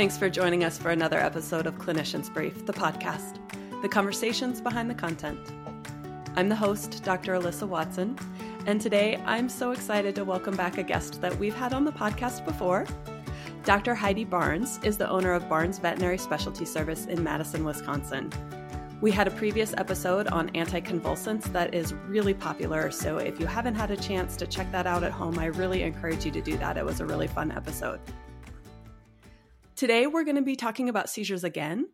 Thanks for joining us for another episode of Clinicians Brief, the podcast, the conversations behind the content. I'm the host, Dr. Alyssa Watson, and today I'm so excited to welcome back a guest that we've had on the podcast before. Dr. Heidi Barnes is the owner of Barnes Veterinary Specialty Service in Madison, Wisconsin. We had a previous episode on anticonvulsants that is really popular, so if you haven't had a chance to check that out at home, I really encourage you to do that. It was a really fun episode. Today, we're going to be talking about seizures again,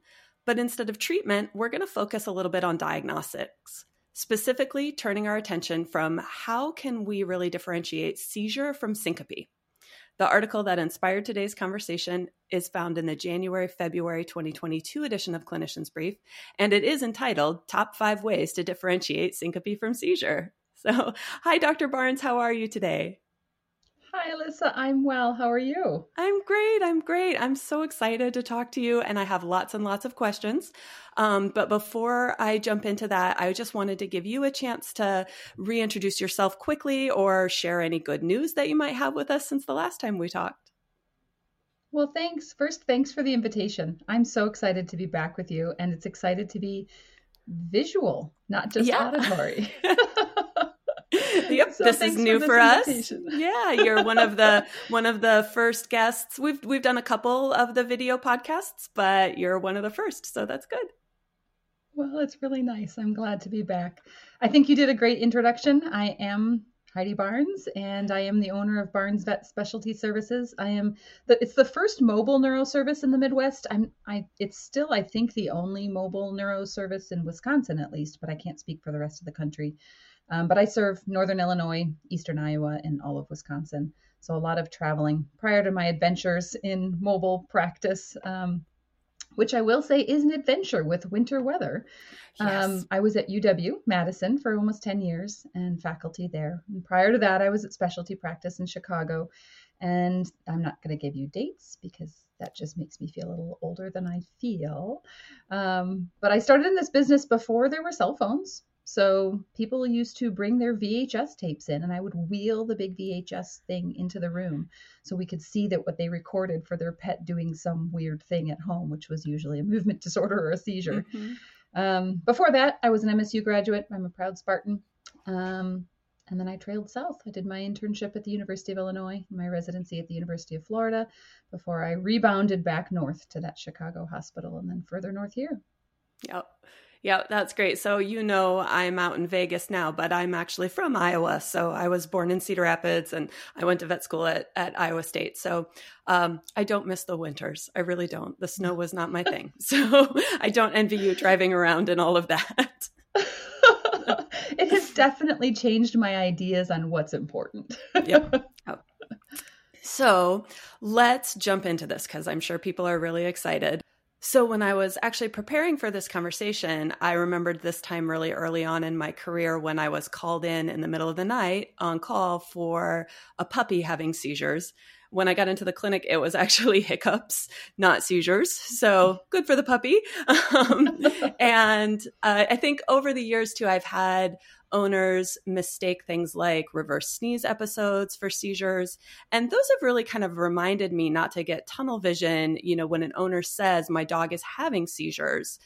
but instead of treatment, we're going to focus a little bit on diagnostics, specifically turning our attention from how can we really differentiate seizure from syncope. The article that inspired today's conversation is found in the January February 2022 edition of Clinicians Brief, and it is entitled Top Five Ways to Differentiate Syncope from Seizure. So, hi, Dr. Barnes, how are you today? Hi, Alyssa. I'm well. How are you? I'm great. I'm great. I'm so excited to talk to you, and I have lots and lots of questions. Um, but before I jump into that, I just wanted to give you a chance to reintroduce yourself quickly or share any good news that you might have with us since the last time we talked. Well, thanks. First, thanks for the invitation. I'm so excited to be back with you, and it's excited to be visual, not just yeah. auditory. yep, so this is new for, for us. Yeah, you're one of the one of the first guests. We've we've done a couple of the video podcasts, but you're one of the first, so that's good. Well, it's really nice. I'm glad to be back. I think you did a great introduction. I am Heidi Barnes, and I am the owner of Barnes Vet Specialty Services. I am the it's the first mobile neuro service in the Midwest. I'm I it's still I think the only mobile neuro service in Wisconsin at least, but I can't speak for the rest of the country. Um, but I serve northern Illinois, eastern Iowa, and all of Wisconsin. So a lot of traveling prior to my adventures in mobile practice, um, which I will say is an adventure with winter weather. Yes. Um, I was at UW Madison for almost 10 years and faculty there. And prior to that, I was at specialty practice in Chicago. And I'm not going to give you dates because that just makes me feel a little older than I feel. Um, but I started in this business before there were cell phones. So people used to bring their VHS tapes in, and I would wheel the big VHS thing into the room so we could see that what they recorded for their pet doing some weird thing at home, which was usually a movement disorder or a seizure. Mm-hmm. Um, before that, I was an MSU graduate. I'm a proud Spartan. Um, and then I trailed south. I did my internship at the University of Illinois, my residency at the University of Florida, before I rebounded back north to that Chicago hospital and then further north here. Yep. Yeah, that's great. So, you know, I'm out in Vegas now, but I'm actually from Iowa. So, I was born in Cedar Rapids and I went to vet school at, at Iowa State. So, um, I don't miss the winters. I really don't. The snow was not my thing. So, I don't envy you driving around and all of that. it has definitely changed my ideas on what's important. yep. Oh. So, let's jump into this because I'm sure people are really excited. So, when I was actually preparing for this conversation, I remembered this time really early on in my career when I was called in in the middle of the night on call for a puppy having seizures. When I got into the clinic, it was actually hiccups, not seizures. So, good for the puppy. Um, and uh, I think over the years, too, I've had owners mistake things like reverse sneeze episodes for seizures. And those have really kind of reminded me not to get tunnel vision, you know, when an owner says, my dog is having seizures.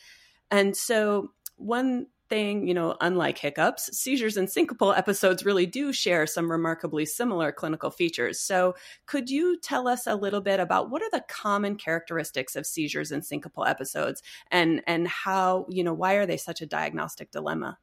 And so, one thing, you know, unlike hiccups, seizures and syncopal episodes really do share some remarkably similar clinical features. So, could you tell us a little bit about what are the common characteristics of seizures and syncopal episodes and and how, you know, why are they such a diagnostic dilemma?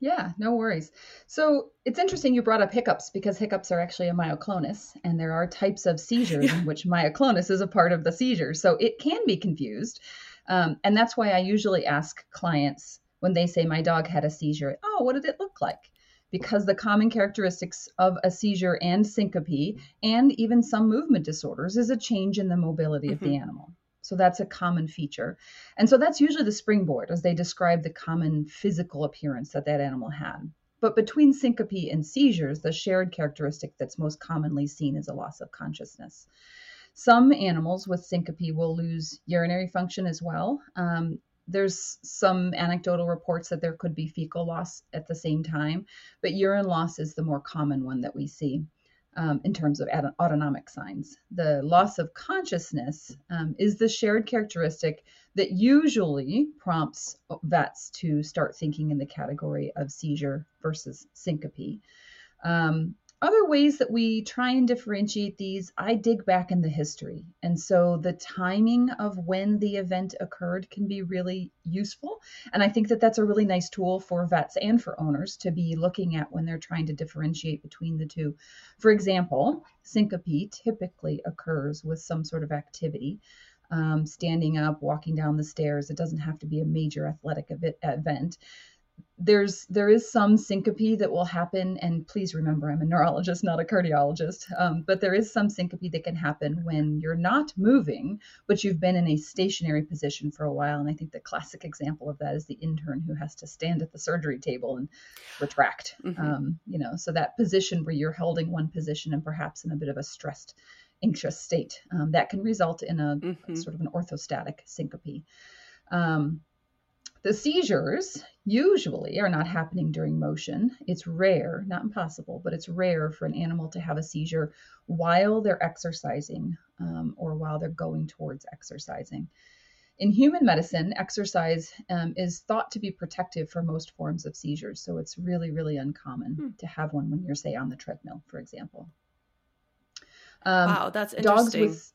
Yeah, no worries. So it's interesting you brought up hiccups because hiccups are actually a myoclonus, and there are types of seizures yeah. in which myoclonus is a part of the seizure. So it can be confused. Um, and that's why I usually ask clients when they say, My dog had a seizure, oh, what did it look like? Because the common characteristics of a seizure and syncope, and even some movement disorders, is a change in the mobility mm-hmm. of the mm-hmm. animal. So that's a common feature. And so that's usually the springboard as they describe the common physical appearance that that animal had. But between syncope and seizures, the shared characteristic that's most commonly seen is a loss of consciousness. Some animals with syncope will lose urinary function as well. Um, there's some anecdotal reports that there could be fecal loss at the same time, but urine loss is the more common one that we see. Um, in terms of autonomic signs. The loss of consciousness um, is the shared characteristic that usually prompts vets to start thinking in the category of seizure versus syncope. Um, other ways that we try and differentiate these, I dig back in the history. And so the timing of when the event occurred can be really useful. And I think that that's a really nice tool for vets and for owners to be looking at when they're trying to differentiate between the two. For example, syncope typically occurs with some sort of activity. Um, standing up, walking down the stairs. It doesn't have to be a major athletic event there's there is some syncope that will happen and please remember i'm a neurologist not a cardiologist um, but there is some syncope that can happen when you're not moving but you've been in a stationary position for a while and i think the classic example of that is the intern who has to stand at the surgery table and retract mm-hmm. um, you know so that position where you're holding one position and perhaps in a bit of a stressed anxious state um, that can result in a, mm-hmm. sort of an orthostatic syncope um, the seizures usually are not happening during motion. It's rare, not impossible, but it's rare for an animal to have a seizure while they're exercising um, or while they're going towards exercising. In human medicine, exercise um, is thought to be protective for most forms of seizures. So it's really, really uncommon hmm. to have one when you're, say, on the treadmill, for example. Um, wow, that's interesting. Dogs with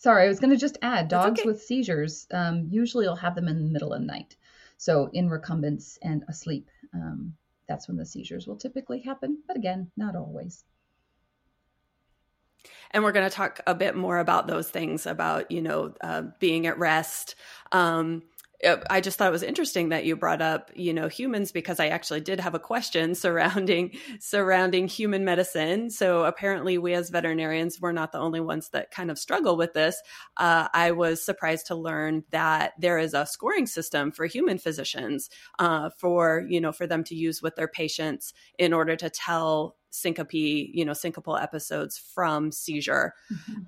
Sorry, I was going to just add dogs okay. with seizures um, usually will have them in the middle of the night. So in recumbence and asleep, um, that's when the seizures will typically happen. But again, not always. And we're going to talk a bit more about those things about, you know, uh, being at rest, um, I just thought it was interesting that you brought up, you know, humans because I actually did have a question surrounding surrounding human medicine. So apparently, we as veterinarians we're not the only ones that kind of struggle with this. Uh, I was surprised to learn that there is a scoring system for human physicians uh, for you know for them to use with their patients in order to tell syncope, you know, syncopal episodes from seizure. Mm-hmm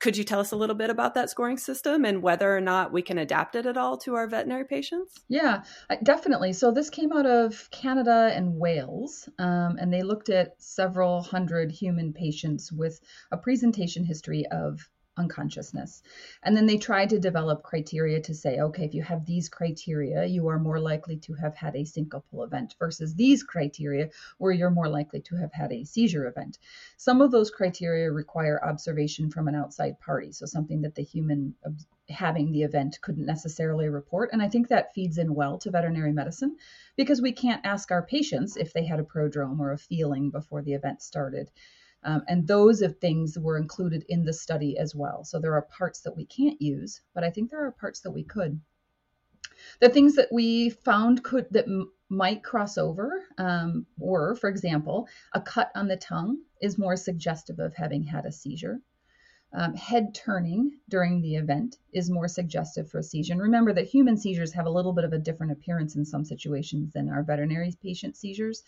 could you tell us a little bit about that scoring system and whether or not we can adapt it at all to our veterinary patients? Yeah, definitely. So this came out of Canada and Wales, um, and they looked at several hundred human patients with a presentation history of unconsciousness. And then they tried to develop criteria to say, okay, if you have these criteria, you are more likely to have had a syncopal event versus these criteria where you're more likely to have had a seizure event. Some of those criteria require observation from an outside party, so something that the human having the event couldn't necessarily report. And I think that feeds in well to veterinary medicine because we can't ask our patients if they had a prodrome or a feeling before the event started. Um, and those of things were included in the study as well. So there are parts that we can't use, but I think there are parts that we could. The things that we found could that m- might cross over um, were, for example, a cut on the tongue is more suggestive of having had a seizure. Um, head turning during the event is more suggestive for a seizure. And remember that human seizures have a little bit of a different appearance in some situations than our veterinary patient seizures.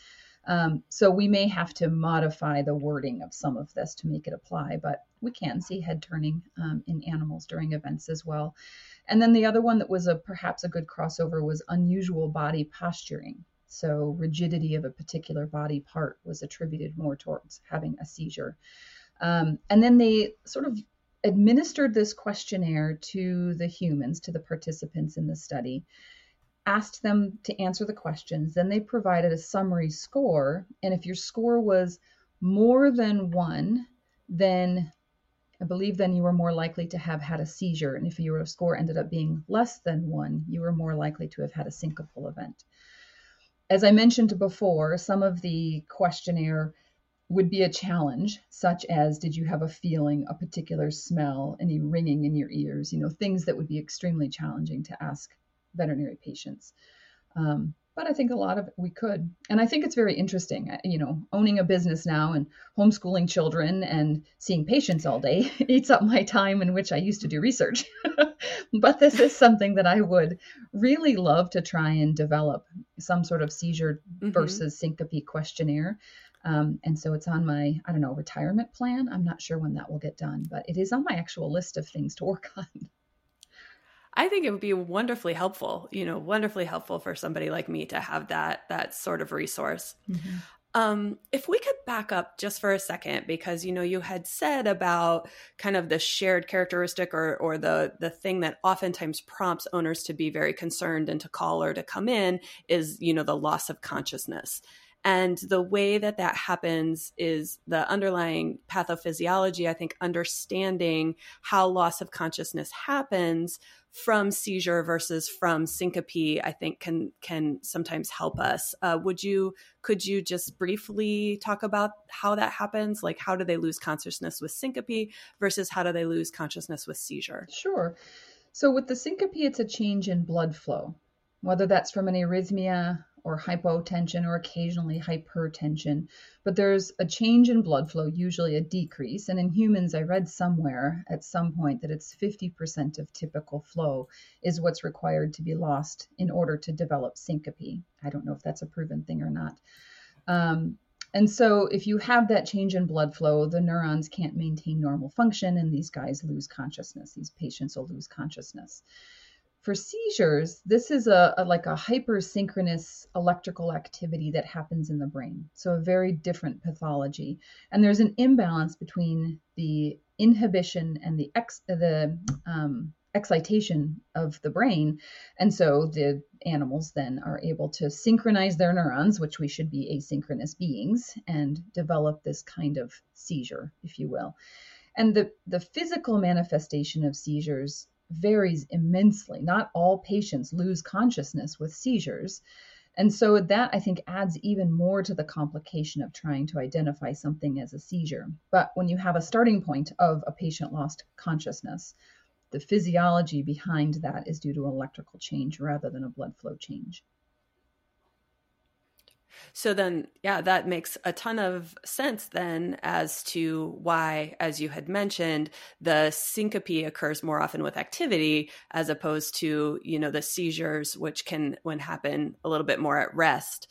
Um, so we may have to modify the wording of some of this to make it apply, but we can see head turning um, in animals during events as well. And then the other one that was a perhaps a good crossover was unusual body posturing. So rigidity of a particular body part was attributed more towards having a seizure. Um, and then they sort of administered this questionnaire to the humans, to the participants in the study asked them to answer the questions. Then they provided a summary score. And if your score was more than one, then I believe then you were more likely to have had a seizure. And if your score ended up being less than one, you were more likely to have had a syncopal event. As I mentioned before, some of the questionnaire would be a challenge, such as did you have a feeling, a particular smell, any ringing in your ears, you know, things that would be extremely challenging to ask veterinary patients. Um, but I think a lot of it we could. And I think it's very interesting. You know, owning a business now and homeschooling children and seeing patients all day eats up my time in which I used to do research. but this is something that I would really love to try and develop some sort of seizure mm-hmm. versus syncope questionnaire. Um, and so it's on my, I don't know, retirement plan. I'm not sure when that will get done, but it is on my actual list of things to work on. I think it would be wonderfully helpful, you know, wonderfully helpful for somebody like me to have that that sort of resource. Mm-hmm. Um, if we could back up just for a second, because you know you had said about kind of the shared characteristic or or the the thing that oftentimes prompts owners to be very concerned and to call or to come in is you know the loss of consciousness. And the way that that happens is the underlying pathophysiology, I think, understanding how loss of consciousness happens from seizure versus from syncope i think can can sometimes help us. Uh, would you could you just briefly talk about how that happens? Like how do they lose consciousness with syncope versus how do they lose consciousness with seizure? Sure. So with the syncope it's a change in blood flow whether that's from an arrhythmia or hypotension or occasionally hypertension. But there's a change in blood flow, usually a decrease. And in humans, I read somewhere at some point that it's 50% of typical flow is what's required to be lost in order to develop syncope. I don't know if that's a proven thing or not. Um, and so, if you have that change in blood flow, the neurons can't maintain normal function, and these guys lose consciousness. These patients will lose consciousness. For seizures, this is a, a, like a hypersynchronous electrical activity that happens in the brain. So a very different pathology. And there's an imbalance between the inhibition and the ex, the um, excitation of the brain. And so the animals then are able to synchronize their neurons, which we should be asynchronous beings, and develop this kind of seizure, if you will. And the, the physical manifestation of seizures varies immensely. Not all patients lose consciousness with seizures. And so that I think adds even more to the complication of trying to identify something as a seizure. But when you have a starting point of a patient lost consciousness, the physiology behind that is due to electrical change rather than a blood flow change. So then, yeah, that makes a ton of sense then as to why, as you had mentioned, the syncope occurs more often with activity as opposed to, you know, the seizures, which can when happen a little bit more at rest.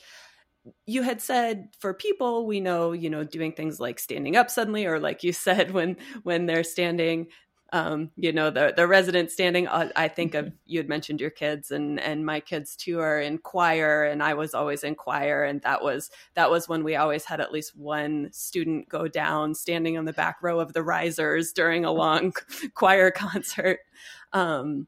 You had said for people we know you know doing things like standing up suddenly or like you said when when they're standing um, you know the the resident standing uh, i think of you had mentioned your kids and and my kids too are in choir and i was always in choir and that was that was when we always had at least one student go down standing on the back row of the risers during a long choir concert. Um,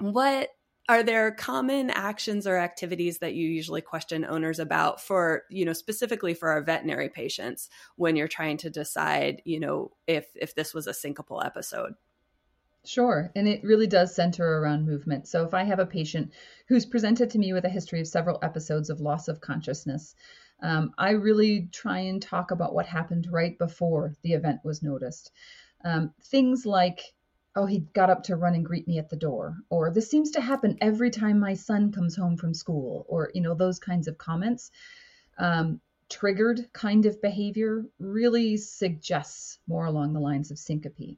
what are there common actions or activities that you usually question owners about for you know specifically for our veterinary patients when you're trying to decide you know if if this was a syncopal episode Sure. And it really does center around movement. So if I have a patient who's presented to me with a history of several episodes of loss of consciousness, um, I really try and talk about what happened right before the event was noticed. Um, things like oh, he got up to run and greet me at the door, or this seems to happen every time my son comes home from school, or, you know, those kinds of comments. Um, triggered kind of behavior really suggests more along the lines of syncope.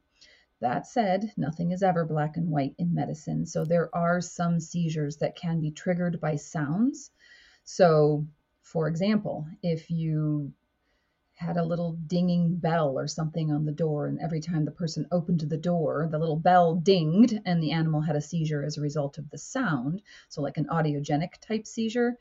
That said, nothing is ever black and white in medicine, so there are some seizures that can be triggered by sounds. So, for example, if you had a little dinging bell or something on the door, and every time the person opened the door, the little bell dinged, and the animal had a seizure as a result of the sound. So, like an audiogenic type seizure.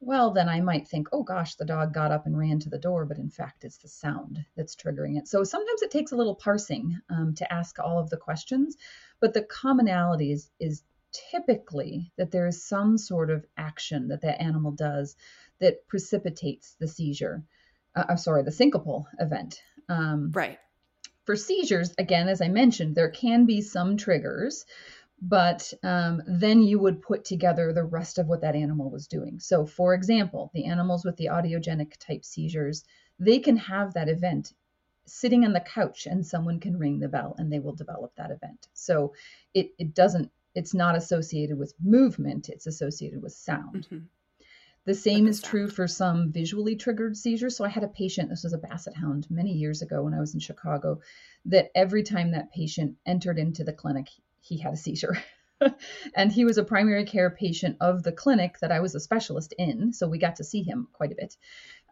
Well, then I might think, oh gosh, the dog got up and ran to the door, but in fact, it's the sound that's triggering it. So sometimes it takes a little parsing um, to ask all of the questions, but the commonality is, is typically that there is some sort of action that that animal does that precipitates the seizure uh, I'm sorry, the syncopal event. Um, right. For seizures, again, as I mentioned, there can be some triggers, but um, then you would put together the rest of what that animal was doing. So, for example, the animals with the audiogenic type seizures, they can have that event sitting on the couch and someone can ring the bell and they will develop that event. So, it, it doesn't, it's not associated with movement, it's associated with sound. Mm-hmm. The same is true for some visually triggered seizures. So I had a patient, this was a basset hound many years ago when I was in Chicago, that every time that patient entered into the clinic, he had a seizure. and he was a primary care patient of the clinic that I was a specialist in. So we got to see him quite a bit.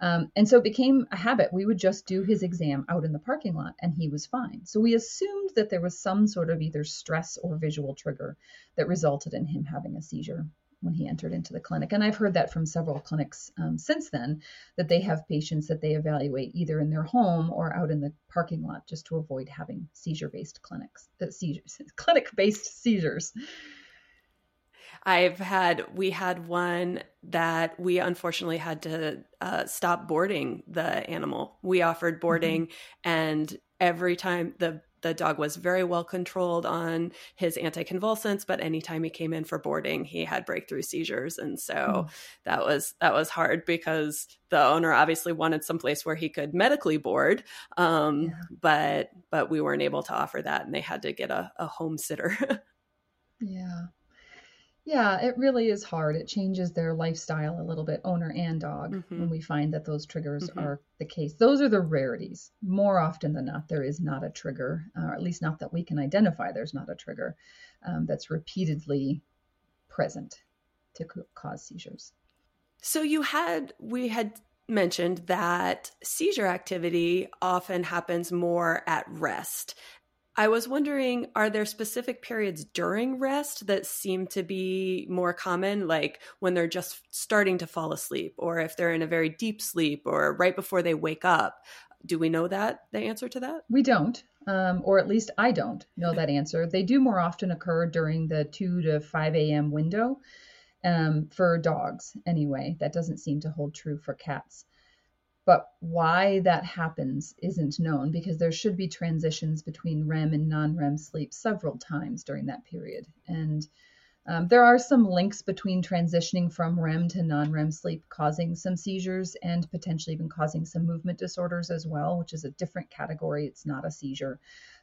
Um, and so it became a habit. We would just do his exam out in the parking lot and he was fine. So we assumed that there was some sort of either stress or visual trigger that resulted in him having a seizure. When he entered into the clinic. And I've heard that from several clinics um, since then that they have patients that they evaluate either in their home or out in the parking lot just to avoid having seizure-based clinics, uh, seizures, clinic-based seizures. I've had we had one that we unfortunately had to uh, stop boarding the animal. We offered boarding, mm-hmm. and every time the the dog was very well controlled on his anticonvulsants, but anytime he came in for boarding, he had breakthrough seizures, and so mm. that was that was hard because the owner obviously wanted some place where he could medically board, um, yeah. but but we weren't able to offer that, and they had to get a, a home sitter. yeah. Yeah, it really is hard. It changes their lifestyle a little bit, owner and dog, mm-hmm. when we find that those triggers mm-hmm. are the case. Those are the rarities. More often than not, there is not a trigger, or at least not that we can identify. There's not a trigger um, that's repeatedly present to cause seizures. So you had, we had mentioned that seizure activity often happens more at rest. I was wondering, are there specific periods during rest that seem to be more common, like when they're just starting to fall asleep, or if they're in a very deep sleep, or right before they wake up? Do we know that, the answer to that? We don't, um, or at least I don't know that answer. They do more often occur during the 2 to 5 a.m. window um, for dogs, anyway. That doesn't seem to hold true for cats. But why that happens isn't known because there should be transitions between REM and non REM sleep several times during that period. And um, there are some links between transitioning from REM to non REM sleep causing some seizures and potentially even causing some movement disorders as well, which is a different category. It's not a seizure.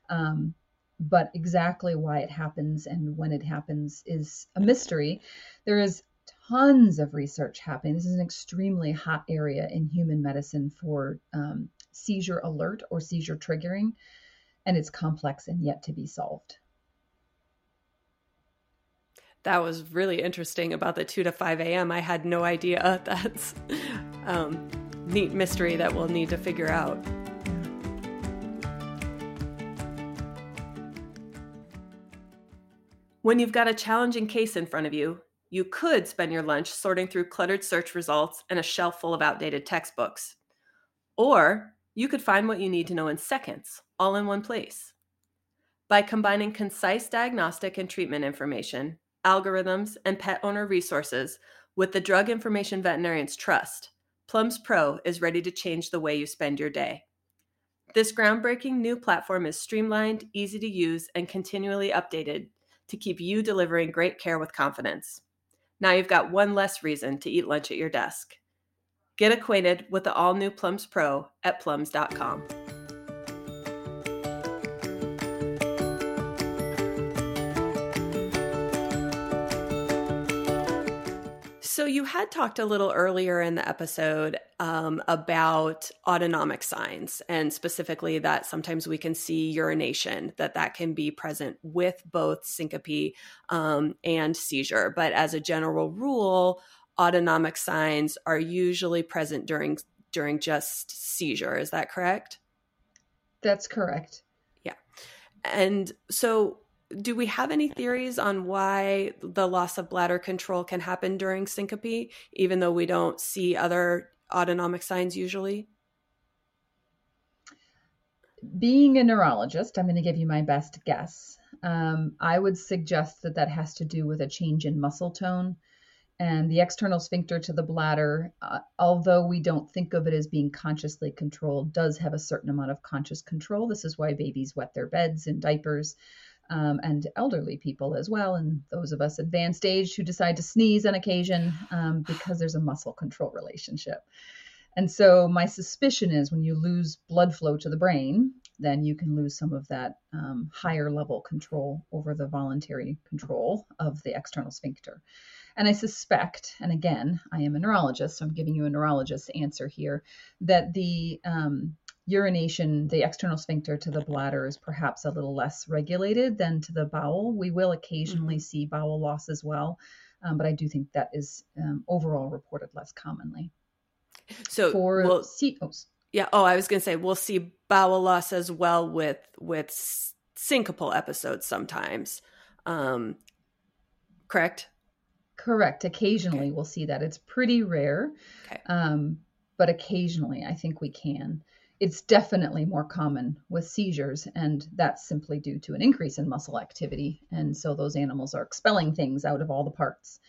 Um, but exactly why it happens and when it happens is a mystery. There is tons of research happening. This is an extremely hot area in human medicine for um, seizure alert or seizure triggering, and it's complex and yet to be solved. That was really interesting about the 2 to 5 a.m. I had no idea. That's um, neat mystery that we'll need to figure out. When you've got a challenging case in front of you, you could spend your lunch sorting through cluttered search results and a shelf full of outdated textbooks. Or you could find what you need to know in seconds, all in one place. By combining concise diagnostic and treatment information, algorithms, and pet owner resources with the drug information veterinarians trust, Plumb's Pro is ready to change the way you spend your day. This groundbreaking new platform is streamlined, easy to use, and continually updated to keep you delivering great care with confidence. Now you've got one less reason to eat lunch at your desk. Get acquainted with the all new Plumb's Pro at plumbs.com. you had talked a little earlier in the episode um, about autonomic signs, and specifically that sometimes we can see urination, that that can be present with both syncope um, and seizure. But as a general rule, autonomic signs are usually present during during just seizure. Is that correct? That's correct. Yeah. And so do we have any theories on why the loss of bladder control can happen during syncope, even though we don't see other autonomic signs usually? Being a neurologist, I'm going to give you my best guess. Um, I would suggest that that has to do with a change in muscle tone. And the external sphincter to the bladder, uh, although we don't think of it as being consciously controlled, does have a certain amount of conscious control. This is why babies wet their beds and diapers um, and elderly people as well, and those of us advanced age who decide to sneeze on occasion um, because there's a muscle control relationship. And so, my suspicion is when you lose blood flow to the brain, then you can lose some of that um, higher level control over the voluntary control of the external sphincter. And I suspect, and again, I am a neurologist, so I'm giving you a neurologist's answer here, that the um, urination, the external sphincter to the bladder is perhaps a little less regulated than to the bowel. We will occasionally mm-hmm. see bowel loss as well, um, but I do think that is um, overall reported less commonly. So for we'll, oh, yeah. Oh, I was going to say we'll see bowel loss as well with with syncopal episodes sometimes. Um, correct. Correct. Occasionally Okay. we'll see that. It's pretty rare, Okay. um, but occasionally I think we can. It's definitely more common with seizures, and that's simply due to an increase in muscle activity. And so those animals are expelling things out of all the parts.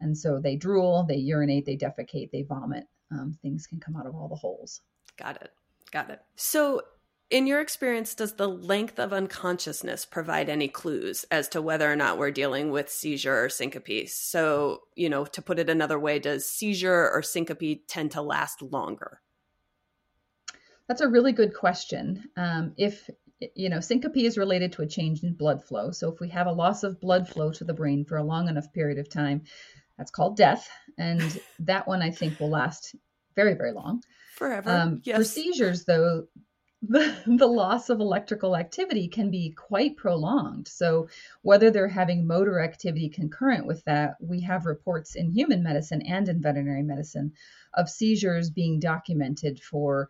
And so they drool, they urinate, they defecate, they vomit. Um, things can come out of all the holes. Got it. Got it. So, in your experience, does the length of unconsciousness provide any clues as to whether or not we're dealing with seizure or syncope? So, you know, to put it another way, does seizure or syncope tend to last longer? That's a really good question. Um, if you know, syncope is related to a change in blood flow. So if we have a loss of blood flow to the brain for a long enough period of time, that's called death, and that one I think will last very, very long. Forever. Um, yes. For seizures, though, the, the loss of electrical activity can be quite prolonged. So, whether they're having motor activity concurrent with that, we have reports in human medicine and in veterinary medicine of seizures being documented for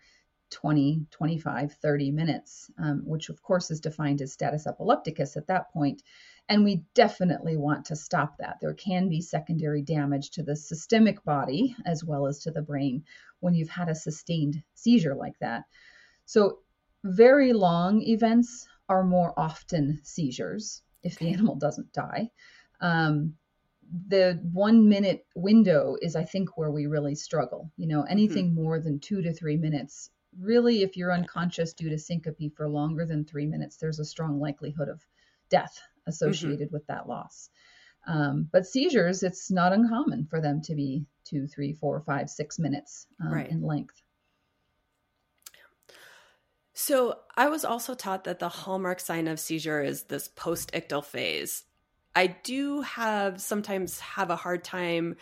20, 25, 30 minutes, um, which of course is defined as status epilepticus at that point. And we definitely want to stop that. There can be secondary damage to the systemic body as well as to the brain when you've had a sustained seizure like that. So, very long events are more often seizures if the animal doesn't die. Um, the one minute window is, I think, where we really struggle. You know, anything mm-hmm. more than two to three minutes, really, if you're unconscious due to syncope for longer than three minutes, there's a strong likelihood of death associated mm-hmm. with that loss. Um, but seizures, it's not uncommon for them to be two, three, four, five, six minutes um, right. in length. So I was also taught that the hallmark sign of seizure is this post-ictal phase. I do have sometimes have a hard time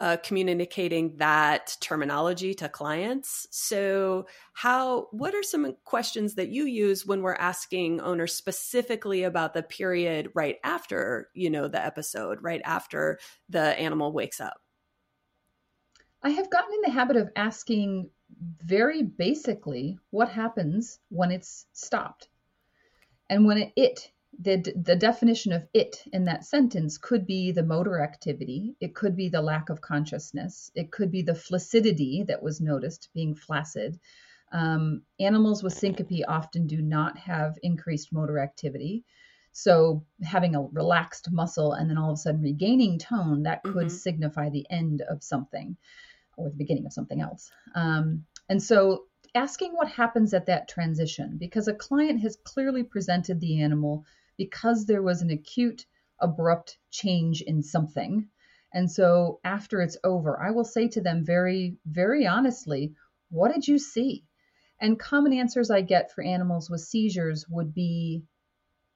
uh, communicating that terminology to clients. So, how? What are some questions that you use when we're asking owners specifically about the period right after you know the episode, right after the animal wakes up? I have gotten in the habit of asking very basically what happens when it's stopped, and when it, it the, the definition of it in that sentence could be the motor activity, it could be the lack of consciousness, it could be the flaccidity that was noticed, being flaccid. Um, animals with syncope often do not have increased motor activity. So, having a relaxed muscle and then all of a sudden regaining tone, that could mm-hmm. signify the end of something or the beginning of something else. Um, and so, asking what happens at that transition, because a client has clearly presented the animal because there was an acute, abrupt change in something. And so after it's over, I will say to them very, very honestly, What did you see? And common answers I get for animals with seizures would be,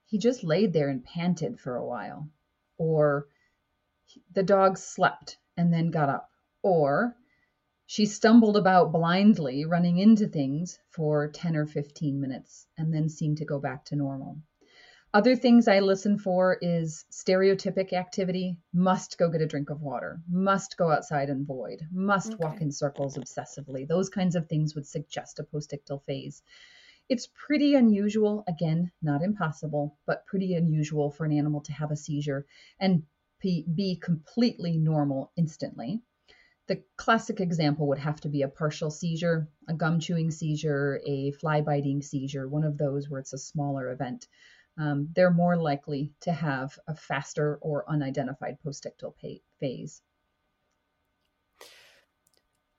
He just laid there and panted for a while. Or the dog slept and then got up. Or she stumbled about blindly, running into things for 10 or 15 minutes and then seemed to go back to normal. Other things I listen for is stereotypic activity, must go get a drink of water, must go outside and void, must okay. walk in circles obsessively. Those kinds of things would suggest a postictal phase. It's pretty unusual, again, not impossible, but pretty unusual for an animal to have a seizure and be completely normal instantly. The classic example would have to be a partial seizure, a gum chewing seizure, a fly biting seizure, one of those where it's a smaller event um, they're more likely to have a faster or unidentified postictal phase.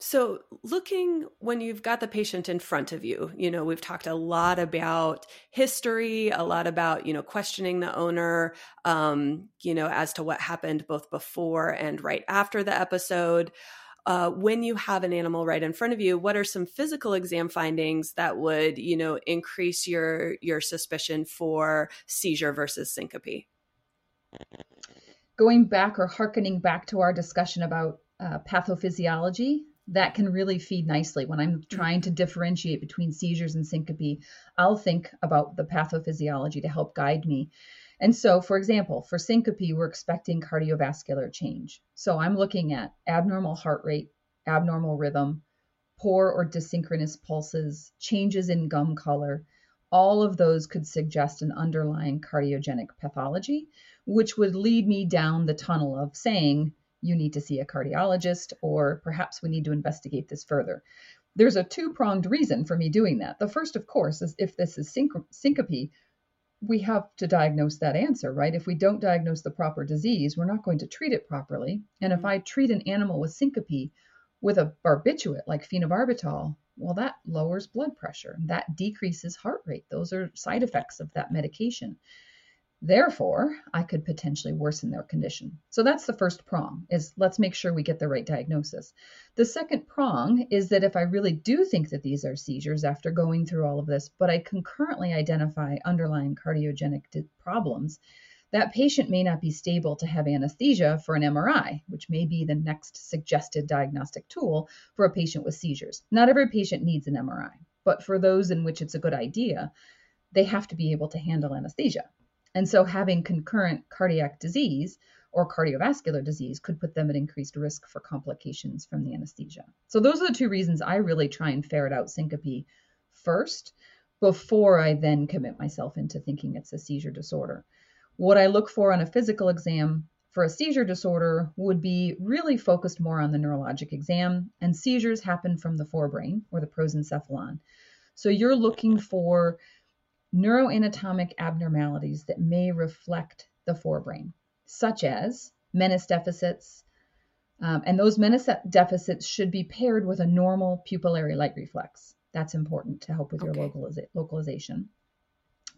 So, looking when you've got the patient in front of you, you know, we've talked a lot about history, a lot about, you know, questioning the owner, um, you know, as to what happened both before and right after the episode uh, when you have an animal right in front of you, what are some physical exam findings that would, you know, increase your your suspicion for seizure versus syncope? Going back or harkening back to our discussion about uh, pathophysiology, that can really feed nicely. When I'm mm-hmm. trying to differentiate between seizures and syncope, I'll think about the pathophysiology to help guide me. And so, for example, for syncope, we're expecting cardiovascular change. So I'm looking at abnormal heart rate, abnormal rhythm, poor or desynchronous pulses, changes in gum color. All of those could suggest an underlying cardiogenic pathology, which would lead me down the tunnel of saying you need to see a cardiologist, or perhaps we need to investigate this further. There's a two pronged reason for me doing that. The first, of course, is if this is syncope, we have to diagnose that answer, right? If we don't diagnose the proper disease, we're not going to treat it properly. And if. I treat an animal with syncope with a barbiturate like phenobarbital, well, that lowers blood pressure. That decreases heart rate. Those are side effects of that medication. Therefore, I could potentially worsen their condition. So that's the first prong is let's make sure we get the right diagnosis. The second prong is that if I really do think that these are seizures after going through all of this, but I concurrently identify underlying cardiogenic problems, that patient may not be stable to have anesthesia for an MRI, which may be the next suggested diagnostic tool for a patient with seizures. Not every patient needs an MRI, but for those in which it's a good idea, they have to be able to handle anesthesia. And so having concurrent cardiac disease or cardiovascular disease could put them at increased risk for complications from the anesthesia. So those are the two reasons I really try and ferret out syncope first before I then commit myself into thinking it's a seizure disorder. What I look for on a physical exam for a seizure disorder would be really focused more on the neurologic exam, and seizures happen from the forebrain or the prosencephalon. So you're looking for neuroanatomic abnormalities that may reflect the forebrain, such as menace deficits. Um, and those menace deficits should be paired with a normal pupillary light reflex. That's important to help with okay. your localiza- localization.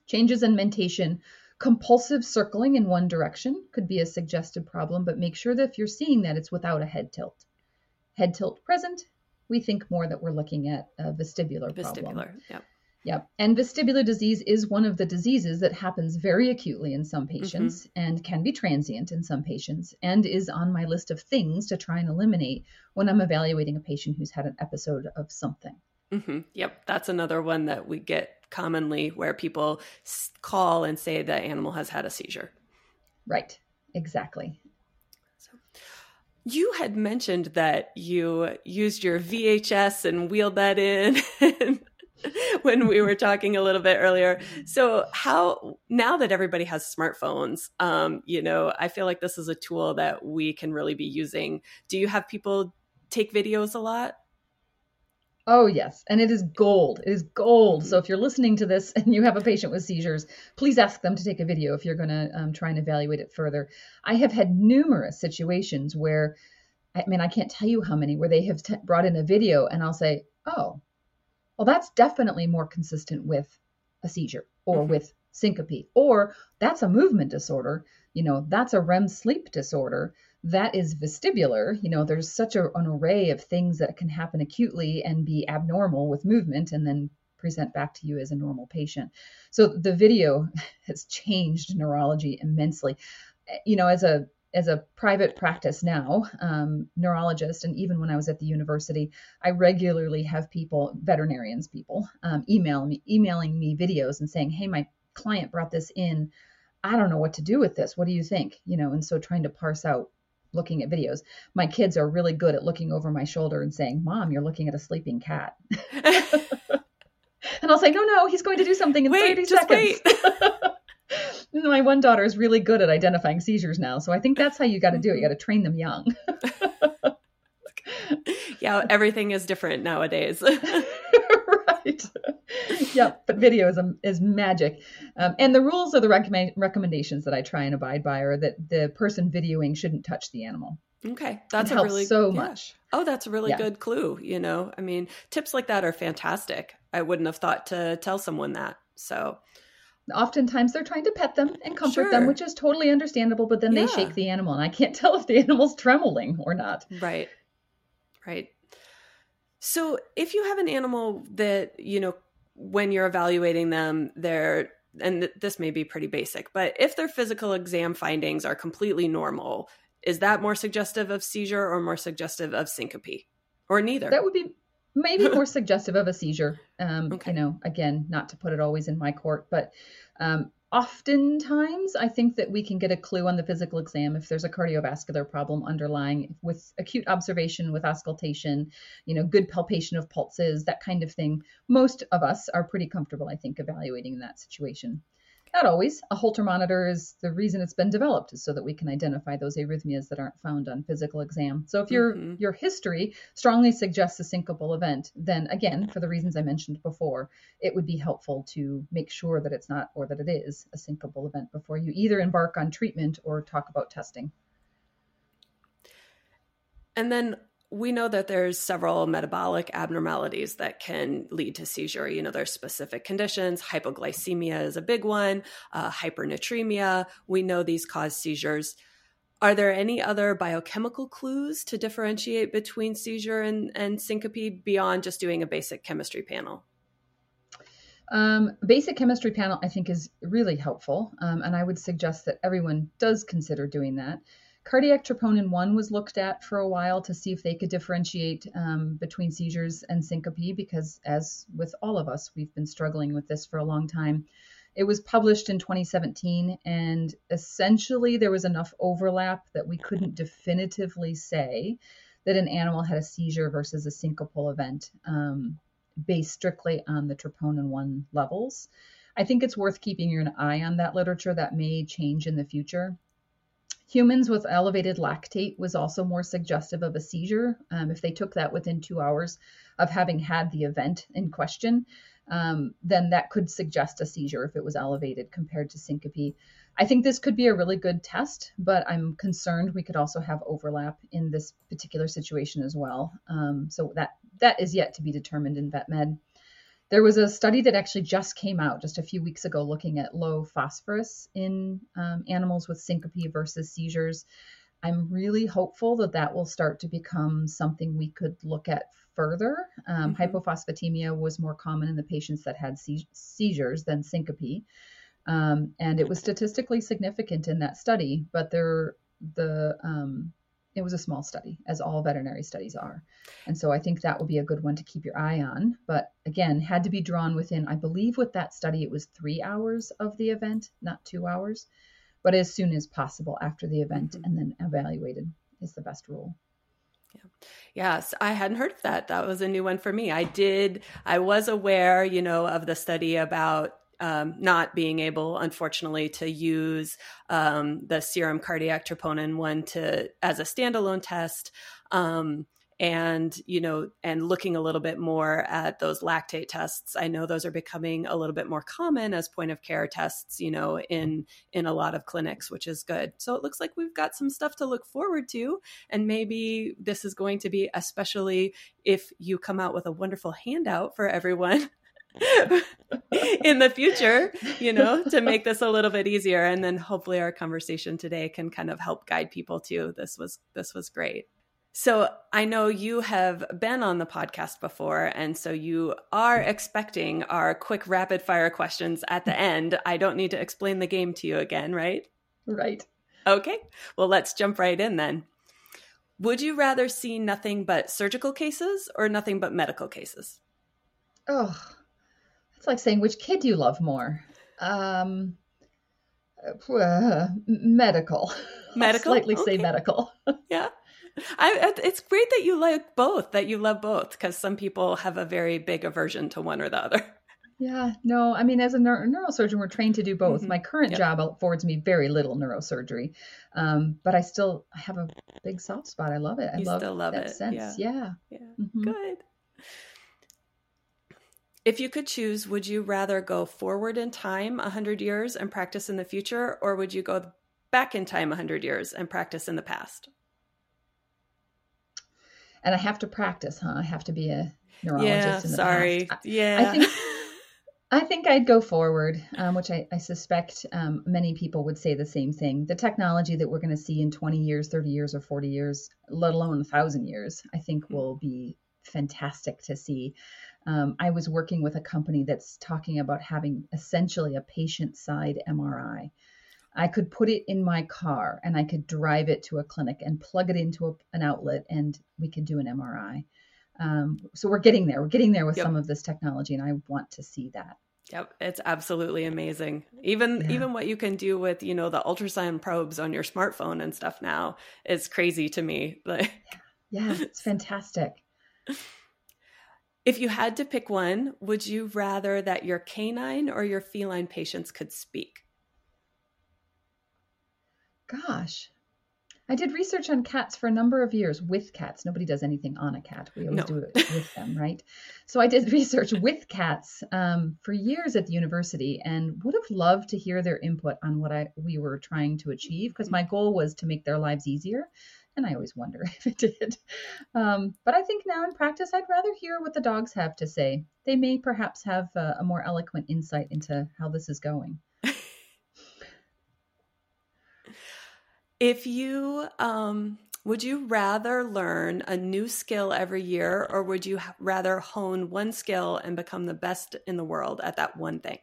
Changes in mentation, compulsive circling in one direction could be a suggested problem, but make sure that if you're seeing that, it's without a head tilt. Head tilt present, we think more that we're looking at a vestibular, vestibular problem. Vestibular, yep. Yep. And vestibular disease is one of the diseases that happens very acutely in some patients mm-hmm. and can be transient in some patients and is on my list of things to try and eliminate when I'm evaluating a patient who's had an episode of something. Mm-hmm. Yep. That's another one that we get commonly where people call and say the animal has had a seizure. Right. Exactly. So, you had mentioned that you used your VHS and wheeled that in. when we were talking a little bit earlier. So, how now that everybody has smartphones, um, you know, I feel like this is a tool that we can really be using. Do you have people take videos a lot? Oh, yes. And it is gold. It is gold. So if you're listening to this and you have a patient with seizures, please ask them to take a video if you're going to um, try and evaluate it further. I have had numerous situations where, I mean, I can't tell you how many, where they have t- brought in a video and I'll say, oh, well, that's definitely more consistent with a seizure or mm-hmm. with syncope, or that's a movement disorder. You know, that's a REM sleep disorder. That is vestibular. You know, there's such a, an array of things that can happen acutely and be abnormal with movement and then present back to you as a normal patient. So the video has changed neurology immensely. You know, as a as a private practice now, um, neurologist, and even when I was at the university, I regularly have people, veterinarians, people, um, email me, emailing me videos and saying, "Hey, my client brought this in. I don't know what to do with this. What do you think?" You know, and so trying to parse out looking at videos. My kids are really good at looking over my shoulder and saying, "Mom, you're looking at a sleeping cat." and I'll say, "No, no, he's going to do something in wait, 30 seconds." my one daughter is really good at identifying seizures now. So I think that's how you got to do it. You got to train them young. yeah, everything is different nowadays. right. Yeah, but video is, is magic. Um, and the rules are the recommend, recommendations that I try and abide by are that the person videoing shouldn't touch the animal. Okay, that's it a really so yeah. much. Oh, that's a really yeah. good clue. You know, I mean, tips like that are fantastic. I wouldn't have thought to tell someone that. So, oftentimes they're trying to pet them and comfort sure. them, which is totally understandable, but then yeah. they shake the animal and I can't tell if the animal's trembling or not. Right. Right. So if you have an animal that, you know, when you're evaluating them, they're and this may be pretty basic, but if their physical exam findings are completely normal, is that more suggestive of seizure or more suggestive of syncope? Or neither? That would be maybe more suggestive of a seizure. Um, okay. You know, again, not to put it always in my court, but um, oftentimes I think that we can get a clue on the physical exam if there's a cardiovascular problem underlying with acute observation with auscultation, you know, good palpation of pulses, that kind of thing. Most of us are pretty comfortable, I think, evaluating in that situation. Not always. A Holter monitor is the reason it's been developed is so that we can identify those arrhythmias that aren't found on physical exam. So if your mm-hmm. your history strongly suggests a syncopal event, then again, for the reasons I mentioned before, it would be helpful to make sure that it's not or that it is a syncopal event before you either embark on treatment or talk about testing. And then we know that there's several metabolic abnormalities that can lead to seizure. You know, there's specific conditions. Hypoglycemia is a big one. Uh, hypernatremia. We know these cause seizures. Are there any other biochemical clues to differentiate between seizure and, and syncope beyond just doing a basic chemistry panel? Um, basic chemistry panel, I think, is really helpful, um, and I would suggest that everyone does consider doing that. Cardiac troponin 1 was looked at for a while to see if they could differentiate um, between seizures and syncope, because as with all of us, we've been struggling with this for a long time. It was published in 2017, and essentially there was enough overlap that we couldn't definitively say that an animal had a seizure versus a syncopal event um, based strictly on the troponin 1 levels. I think it's worth keeping an eye on that literature that may change in the future. Humans with elevated lactate was also more suggestive of a seizure um, if they took that within two hours of having had the event in question. Um, then that could suggest a seizure if it was elevated compared to syncope. I think this could be a really good test, but I'm concerned we could also have overlap in this particular situation as well. Um, so that that is yet to be determined in vet med. There was a study that actually just came out just a few weeks ago looking at low phosphorus in um, animals with syncope versus seizures. I'm really hopeful that that will start to become something we could look at further. Um, mm-hmm. Hypophosphatemia was more common in the patients that had seizures than syncope. Um, and it was statistically significant in that study, but there, the um, it was a small study, as all veterinary studies are. And so I think that will be a good one to keep your eye on. But again, had to be drawn within, I believe with that study, it was three hours of the event, not two hours, but as soon as possible after the event mm-hmm. and then evaluated is the best rule. Yeah. Yes, I hadn't heard of that. That was a new one for me. I did, I was aware, you know, of the study about um, not being able, unfortunately, to use um, the serum cardiac troponin one to as a standalone test. Um, and you know and looking a little bit more at those lactate tests i know those are becoming a little bit more common as point of care tests you know in in a lot of clinics which is good so it looks like we've got some stuff to look forward to and maybe this is going to be especially if you come out with a wonderful handout for everyone in the future, you know, to make this a little bit easier. And then hopefully our conversation today can kind of help guide people too. This was this was great. So I know you have been on the podcast before, and so you are expecting our quick rapid fire questions at the end. I don't need to explain the game to you again, right? Right. Okay. Well, let's jump right in then. Would you rather see nothing but surgical cases or nothing but medical cases? Oh, it's like saying which kid you love more. Um, uh, medical. Medical. I'll slightly okay. say medical. yeah. I, it's great that you like both, that you love both, because some people have a very big aversion to one or the other. Yeah, no, I mean, as a neuro- neurosurgeon, we're trained to do both. Mm-hmm. My current yep. job affords me very little neurosurgery, um, but I still have a big soft spot. I love it. I you love, love that it. sense. Yeah. Yeah. yeah. Mm-hmm. Good. If you could choose, would you rather go forward in time 100 years and practice in the future, or would you go back in time 100 years and practice in the past? And I have to practice, huh? I have to be a neurologist. Yeah, sorry. Past. Sorry. Yeah. I think, I think I'd go forward, um, which I, I suspect um, many people would say the same thing. The technology that we're going to see in 20 years, 30 years, or 40 years, let alone a thousand years, I think mm-hmm. will be fantastic to see. Um, I was working with a company that's talking about having essentially a patient side MRI. I could put it in my car and I could drive it to a clinic and plug it into a, an outlet and we could do an MRI. Um, so we're getting there. We're getting there with yep. some of this technology, and I want to see that. Yep, it's absolutely amazing. Even yeah. even what you can do with you know the ultrasound probes on your smartphone and stuff now is crazy to me. Like, yeah, yeah it's fantastic. If you had to pick one, would you rather that your canine or your feline patients could speak? Gosh, I did research on cats for a number of years with cats. Nobody does anything on a cat. We always no. do it with them, right? So I did research with cats um, for years at the university and would have loved to hear their input on what I we were trying to achieve because my goal was to make their lives easier. And I always wonder if it did. Um, but I think now in practice, I'd rather hear what the dogs have to say. They may perhaps have a, a more eloquent insight into how this is going. If you um, would you rather learn a new skill every year or would you rather hone one skill and become the best in the world at that one thing?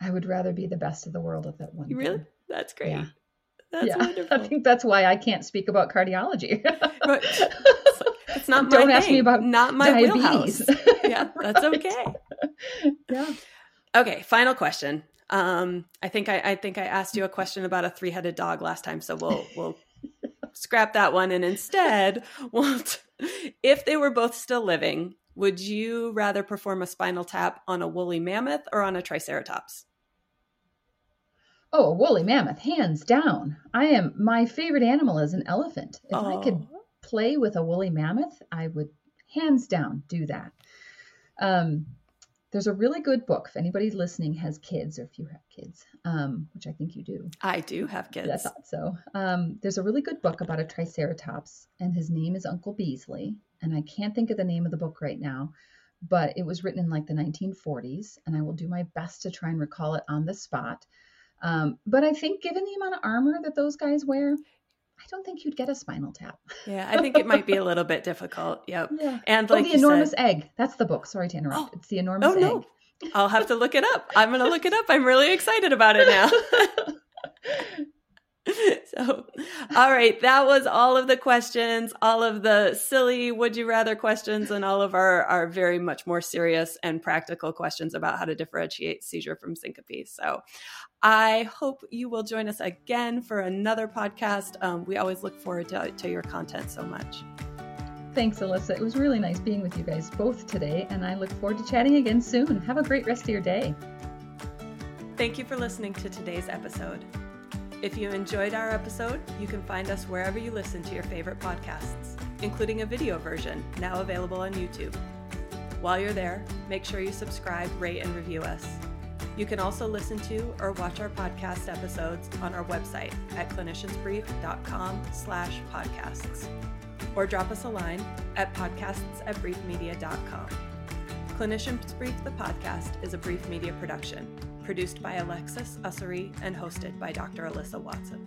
I would rather be the best of the world at that one. Really? That's great. Yeah. That's yeah. wonderful. I think that's why I can't speak about cardiology. it's not my Don't thing. ask me about not my diabetes. wheelhouse. yeah, that's Right. okay. yeah. Okay, final question. Um, I think I, I think I asked you a question about a three-headed dog last time, so we'll we'll scrap that one and instead, we'll t- if they were both still living, would you rather perform a spinal tap on a woolly mammoth or on a triceratops? Oh, a woolly mammoth, hands down. I am my favorite animal is an elephant. If I could Oh. play with a woolly mammoth, I would hands down do that. Um, there's a really good book. If anybody listening has kids, or if you have kids, um, which I think you do, I do have kids. I thought so. Um, there's a really good book about a triceratops, and his name is Uncle Beazley. And I can't think of the name of the book right now, but it was written in like the 1940s, and I will do my best to try and recall it on the spot. Um, but I think, given the amount of armor that those guys wear, I don't think you'd get a spinal tap. Yeah, I think it might be a little bit difficult. Yep. Yeah. And oh, the enormous said, egg. That's the book. Sorry to interrupt. Oh. It's the enormous Oh, no. egg. I'll have to look it up. I'm going to look it up. I'm really excited about it now. so, all right, that was all of the questions, all of the silly would you rather questions, and all of our, our very much more serious and practical questions about how to differentiate seizure from syncope. So, I hope you will join us again for another podcast. Um, we always look forward to, to your content so much. Thanks, Alyssa. It was really nice being with you guys both today, and I look forward to chatting again soon. Have a great rest of your day. Thank you for listening to today's episode. If you enjoyed our episode, you can find us wherever you listen to your favorite podcasts, including a video version now available on YouTube. While you're there, make sure you subscribe, rate, and review us. You can also listen to or watch our podcast episodes on our website at cliniciansbrief.com slash podcasts or drop us a line at podcasts at briefmedia.com. Clinicians Brief the Podcast is a brief media production, produced by Alexis Ussery and hosted by Dr. Alyssa Watson.